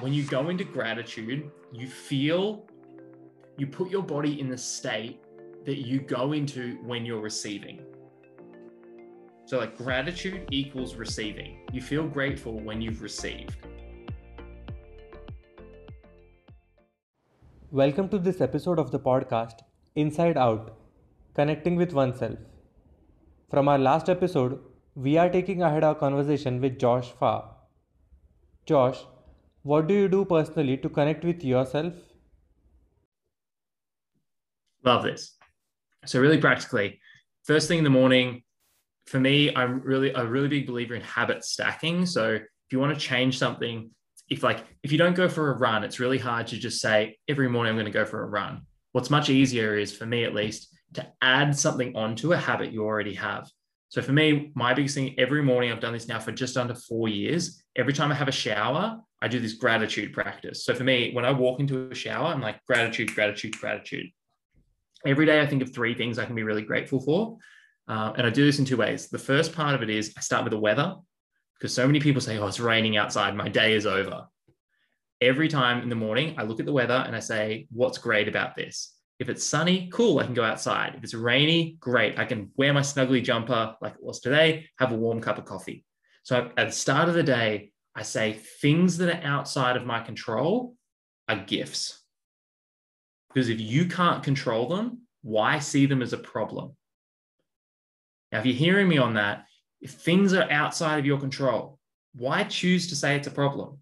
when you go into gratitude, you feel, you put your body in the state that you go into when you're receiving. So, like, gratitude equals receiving. You feel grateful when you've received. Welcome to this episode of the podcast Inside Out Connecting with Oneself. From our last episode, we are taking ahead our conversation with Josh Fa. Josh, what do you do personally to connect with yourself? Love this. So, really practically, first thing in the morning, for me, I'm really a really big believer in habit stacking. So if you want to change something, if like if you don't go for a run, it's really hard to just say every morning I'm going to go for a run. What's much easier is for me at least to add something onto a habit you already have. So for me, my biggest thing every morning, I've done this now for just under four years. Every time I have a shower, I do this gratitude practice. So for me, when I walk into a shower, I'm like gratitude, gratitude, gratitude. Every day, I think of three things I can be really grateful for. Uh, and I do this in two ways. The first part of it is I start with the weather because so many people say, oh, it's raining outside. My day is over. Every time in the morning, I look at the weather and I say, what's great about this? If it's sunny, cool, I can go outside. If it's rainy, great, I can wear my snuggly jumper like it was today, have a warm cup of coffee. So at the start of the day, I say things that are outside of my control are gifts. Because if you can't control them, why see them as a problem? Now, if you're hearing me on that, if things are outside of your control, why choose to say it's a problem?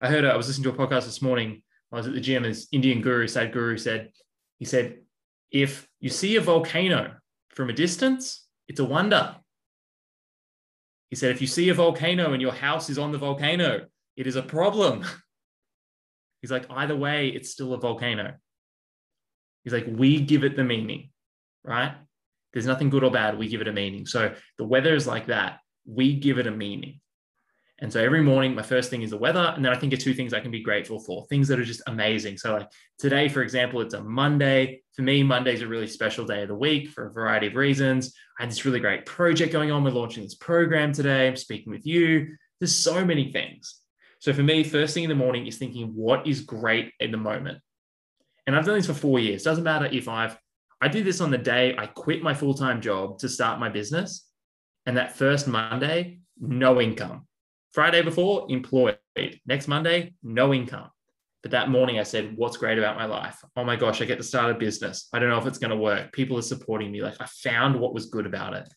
I heard, uh, I was listening to a podcast this morning. I was at the gym, and this Indian guru, Sadhguru said, he said, if you see a volcano from a distance, it's a wonder. He said, if you see a volcano and your house is on the volcano, it is a problem. He's like, either way, it's still a volcano. He's like, we give it the meaning, right? There's nothing good or bad. We give it a meaning. So the weather is like that. We give it a meaning. And so every morning, my first thing is the weather. And then I think of two things I can be grateful for, things that are just amazing. So, like today, for example, it's a Monday. For me, Monday's a really special day of the week for a variety of reasons. I had this really great project going on. We're launching this program today. I'm speaking with you. There's so many things. So, for me, first thing in the morning is thinking, what is great in the moment? And I've done this for four years. Doesn't matter if I've, I did this on the day I quit my full time job to start my business. And that first Monday, no income Friday before, employed. Next Monday, no income. But that morning, I said, What's great about my life? Oh my gosh, I get to start a business. I don't know if it's going to work. People are supporting me. Like I found what was good about it.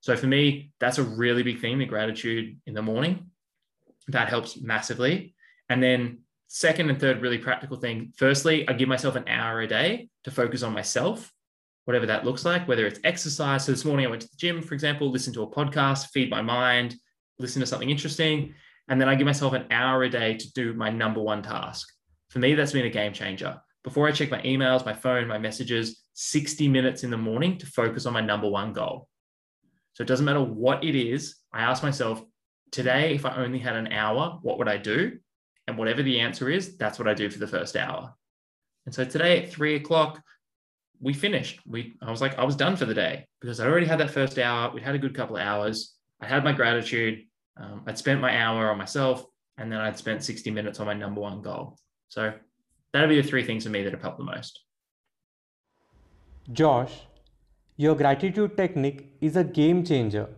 So for me, that's a really big thing the gratitude in the morning. That helps massively. And then, second and third, really practical thing. Firstly, I give myself an hour a day to focus on myself, whatever that looks like, whether it's exercise. So this morning, I went to the gym, for example, listen to a podcast, feed my mind, listen to something interesting. And then I give myself an hour a day to do my number one task. For me, that's been a game changer. Before I check my emails, my phone, my messages, 60 minutes in the morning to focus on my number one goal. So it doesn't matter what it is. I ask myself, today, if I only had an hour, what would I do? And whatever the answer is, that's what I do for the first hour. And so today at three o'clock, we finished. We I was like, I was done for the day because I already had that first hour. We'd had a good couple of hours. I had my gratitude. Um, I'd spent my hour on myself, and then I'd spent 60 minutes on my number one goal. So that'd be the three things for me that have helped the most. Josh, your gratitude technique is a game changer.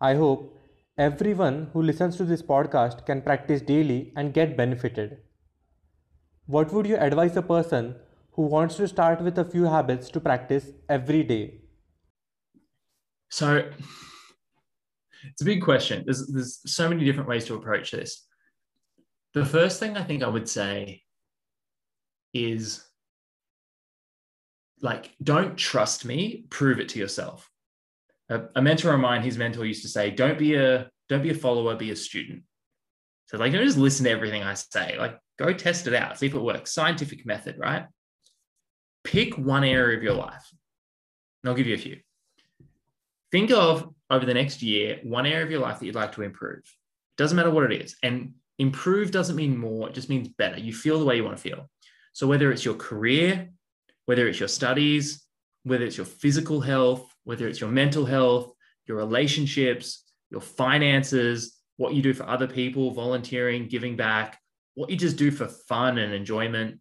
I hope everyone who listens to this podcast can practice daily and get benefited. What would you advise a person who wants to start with a few habits to practice every day? So, it's a big question. There's there's so many different ways to approach this. The first thing I think I would say is like, don't trust me, prove it to yourself. A, a mentor of mine, his mentor used to say, don't be a don't be a follower, be a student. So like don't just listen to everything I say. Like go test it out, see if it works. Scientific method, right? Pick one area of your life. And I'll give you a few. Think of over the next year one area of your life that you'd like to improve. Doesn't matter what it is. And improve doesn't mean more, it just means better. You feel the way you want to feel. So whether it's your career, whether it's your studies, whether it's your physical health, whether it's your mental health, your relationships, your finances, what you do for other people, volunteering, giving back, what you just do for fun and enjoyment,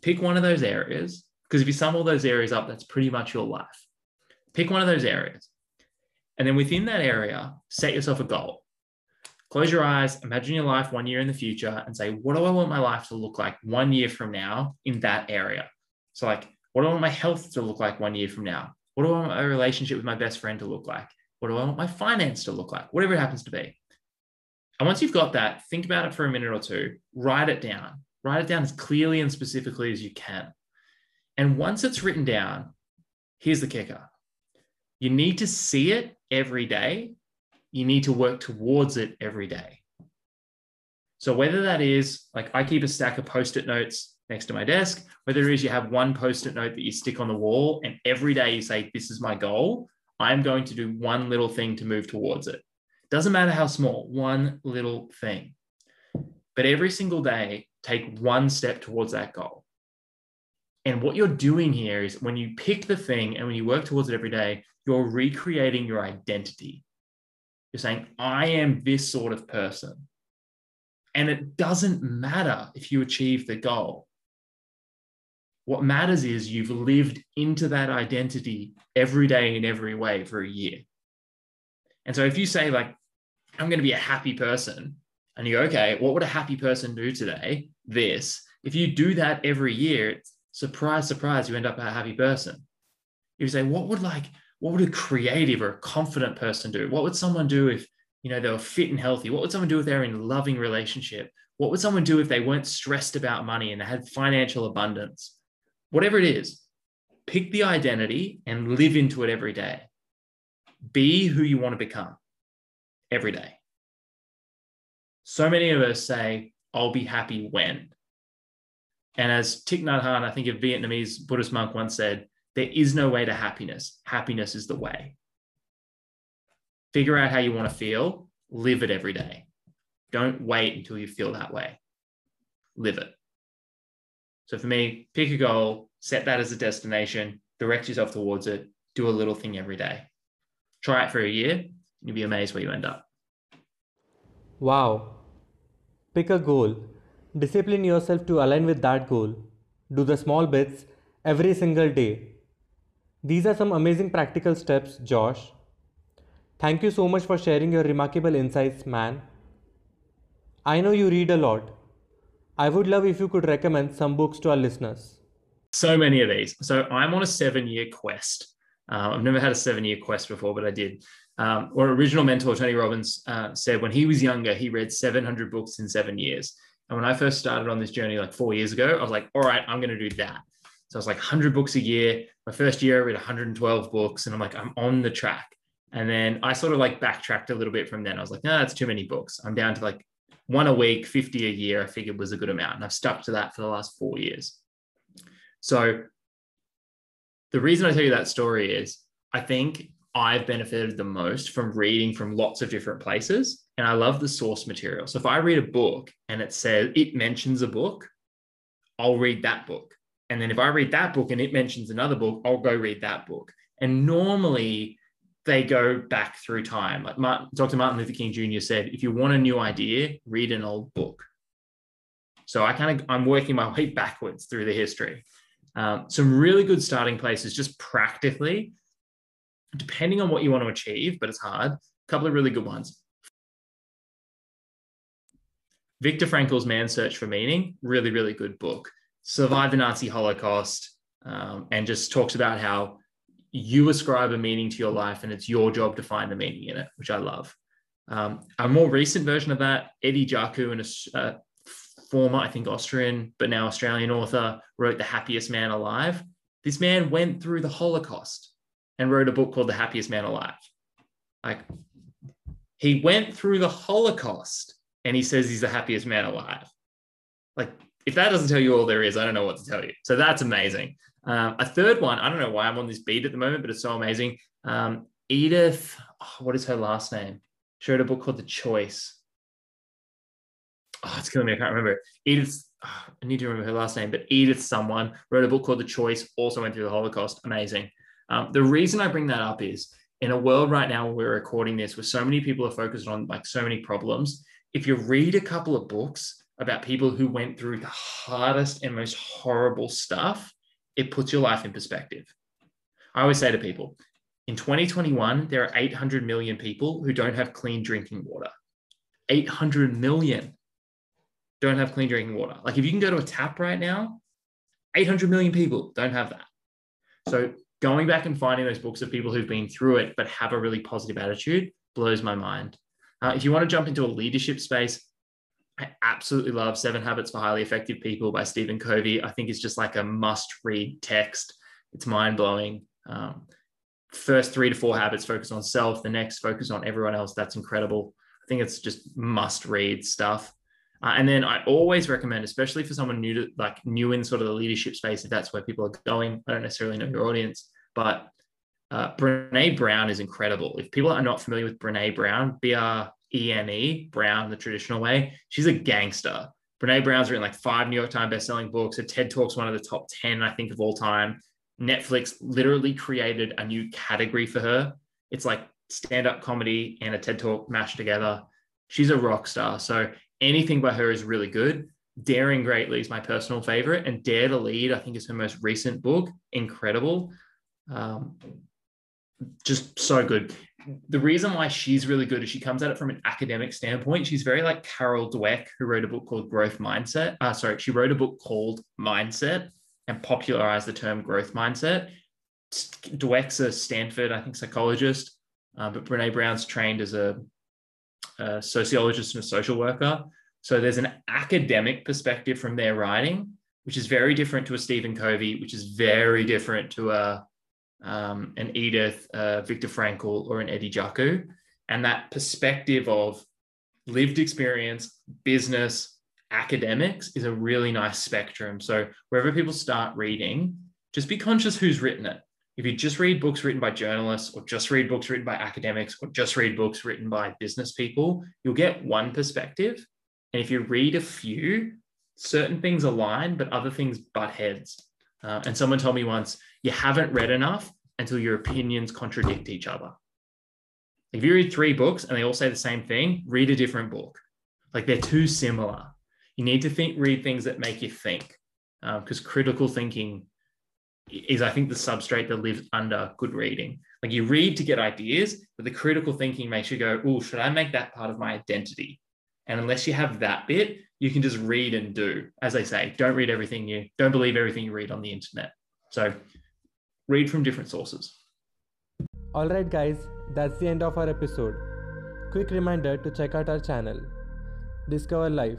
pick one of those areas. Because if you sum all those areas up, that's pretty much your life. Pick one of those areas. And then within that area, set yourself a goal. Close your eyes, imagine your life one year in the future, and say, what do I want my life to look like one year from now in that area? So, like, what do I want my health to look like one year from now? What do I want my relationship with my best friend to look like? What do I want my finance to look like? Whatever it happens to be. And once you've got that, think about it for a minute or two, write it down, write it down as clearly and specifically as you can. And once it's written down, here's the kicker you need to see it every day. You need to work towards it every day. So, whether that is like I keep a stack of post it notes next to my desk, whether it is you have one post it note that you stick on the wall and every day you say, This is my goal, I'm going to do one little thing to move towards it. Doesn't matter how small, one little thing. But every single day, take one step towards that goal. And what you're doing here is when you pick the thing and when you work towards it every day, you're recreating your identity. You're saying, I am this sort of person. And it doesn't matter if you achieve the goal. What matters is you've lived into that identity every day in every way for a year. And so if you say, like, I'm going to be a happy person, and you go, okay, what would a happy person do today? This. If you do that every year, surprise, surprise, you end up a happy person. If you say, what would like, what would a creative or a confident person do? What would someone do if, you know, they were fit and healthy? What would someone do if they're in a loving relationship? What would someone do if they weren't stressed about money and they had financial abundance? Whatever it is, pick the identity and live into it every day. Be who you want to become every day. So many of us say, I'll be happy when. And as Thich Nhat Hanh, I think a Vietnamese Buddhist monk once said, there is no way to happiness. Happiness is the way. Figure out how you want to feel, live it every day. Don't wait until you feel that way. Live it. So for me, pick a goal, set that as a destination, direct yourself towards it, do a little thing every day. Try it for a year, you'll be amazed where you end up. Wow. Pick a goal. Discipline yourself to align with that goal. Do the small bits every single day. These are some amazing practical steps, Josh. Thank you so much for sharing your remarkable insights, man. I know you read a lot. I would love if you could recommend some books to our listeners. So many of these. So I'm on a seven year quest. Uh, I've never had a seven year quest before, but I did. Um, our original mentor, Tony Robbins, uh, said when he was younger, he read 700 books in seven years. And when I first started on this journey like four years ago, I was like, all right, I'm going to do that. So I was like 100 books a year. My first year, I read 112 books, and I'm like, I'm on the track. And then I sort of like backtracked a little bit from then. I was like, no, that's too many books. I'm down to like one a week, 50 a year. I figured was a good amount. And I've stuck to that for the last four years. So the reason I tell you that story is I think I've benefited the most from reading from lots of different places. And I love the source material. So if I read a book and it says it mentions a book, I'll read that book. And then if I read that book and it mentions another book, I'll go read that book. And normally they go back through time. Like Martin, Dr. Martin Luther King Jr. said, if you want a new idea, read an old book. So I kind of I'm working my way backwards through the history. Um, some really good starting places, just practically, depending on what you want to achieve, but it's hard. A couple of really good ones. Viktor Frankl's Man's Search for Meaning, really, really good book survived the Nazi Holocaust um, and just talks about how you ascribe a meaning to your life and it's your job to find the meaning in it, which I love. Um, a more recent version of that, Eddie Jaku, a uh, former, I think, Austrian, but now Australian author, wrote The Happiest Man Alive. This man went through the Holocaust and wrote a book called The Happiest Man Alive. Like, he went through the Holocaust and he says he's the happiest man alive. Like, if that doesn't tell you all there is, I don't know what to tell you. So that's amazing. Um, a third one, I don't know why I'm on this beat at the moment, but it's so amazing. Um, Edith, oh, what is her last name? She wrote a book called The Choice. Oh, it's killing me. I can't remember. Edith, oh, I need to remember her last name, but Edith, someone wrote a book called The Choice, also went through the Holocaust. Amazing. Um, the reason I bring that up is in a world right now where we're recording this, where so many people are focused on like so many problems, if you read a couple of books, about people who went through the hardest and most horrible stuff, it puts your life in perspective. I always say to people, in 2021, there are 800 million people who don't have clean drinking water. 800 million don't have clean drinking water. Like if you can go to a tap right now, 800 million people don't have that. So going back and finding those books of people who've been through it but have a really positive attitude blows my mind. Uh, if you want to jump into a leadership space, I absolutely love Seven Habits for Highly Effective People by Stephen Covey. I think it's just like a must read text. It's mind blowing. Um, first three to four habits focus on self, the next focus on everyone else. That's incredible. I think it's just must read stuff. Uh, and then I always recommend, especially for someone new to like new in sort of the leadership space, if that's where people are going. I don't necessarily know your audience, but uh, Brene Brown is incredible. If people are not familiar with Brene Brown, B R E N E, Brown, the traditional way, she's a gangster. Brene Brown's written like five New York Times best-selling books. Her TED Talk's one of the top 10, I think, of all time. Netflix literally created a new category for her. It's like stand-up comedy and a TED Talk mashed together. She's a rock star. So anything by her is really good. Daring Greatly is my personal favorite, and Dare to Lead, I think, is her most recent book. Incredible. Um, just so good. The reason why she's really good is she comes at it from an academic standpoint. She's very like Carol Dweck, who wrote a book called Growth Mindset. Uh, sorry, she wrote a book called Mindset and popularized the term growth mindset. Dweck's a Stanford, I think, psychologist, uh, but Brene Brown's trained as a, a sociologist and a social worker. So there's an academic perspective from their writing, which is very different to a Stephen Covey, which is very different to a um, an Edith, uh, Viktor Frankl, or an Eddie Jaku. And that perspective of lived experience, business, academics is a really nice spectrum. So wherever people start reading, just be conscious who's written it. If you just read books written by journalists, or just read books written by academics, or just read books written by business people, you'll get one perspective. And if you read a few, certain things align, but other things butt heads. Uh, and someone told me once, you haven't read enough until your opinions contradict each other. If you read three books and they all say the same thing, read a different book. Like they're too similar. You need to think, read things that make you think, because uh, critical thinking is, I think, the substrate that lives under good reading. Like you read to get ideas, but the critical thinking makes you go, "Oh, should I make that part of my identity?" And unless you have that bit, you can just read and do. As they say, don't read everything you don't believe everything you read on the internet. So read from different sources. All right, guys, that's the end of our episode. Quick reminder to check out our channel, Discover Life,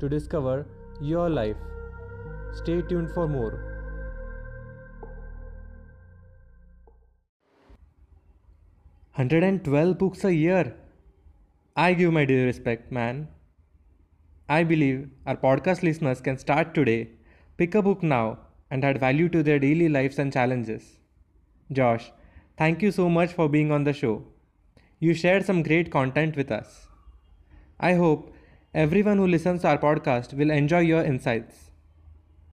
to discover your life. Stay tuned for more. Hundred and twelve books a year. I give my due respect, man. I believe our podcast listeners can start today, pick a book now, and add value to their daily lives and challenges. Josh, thank you so much for being on the show. You shared some great content with us. I hope everyone who listens to our podcast will enjoy your insights.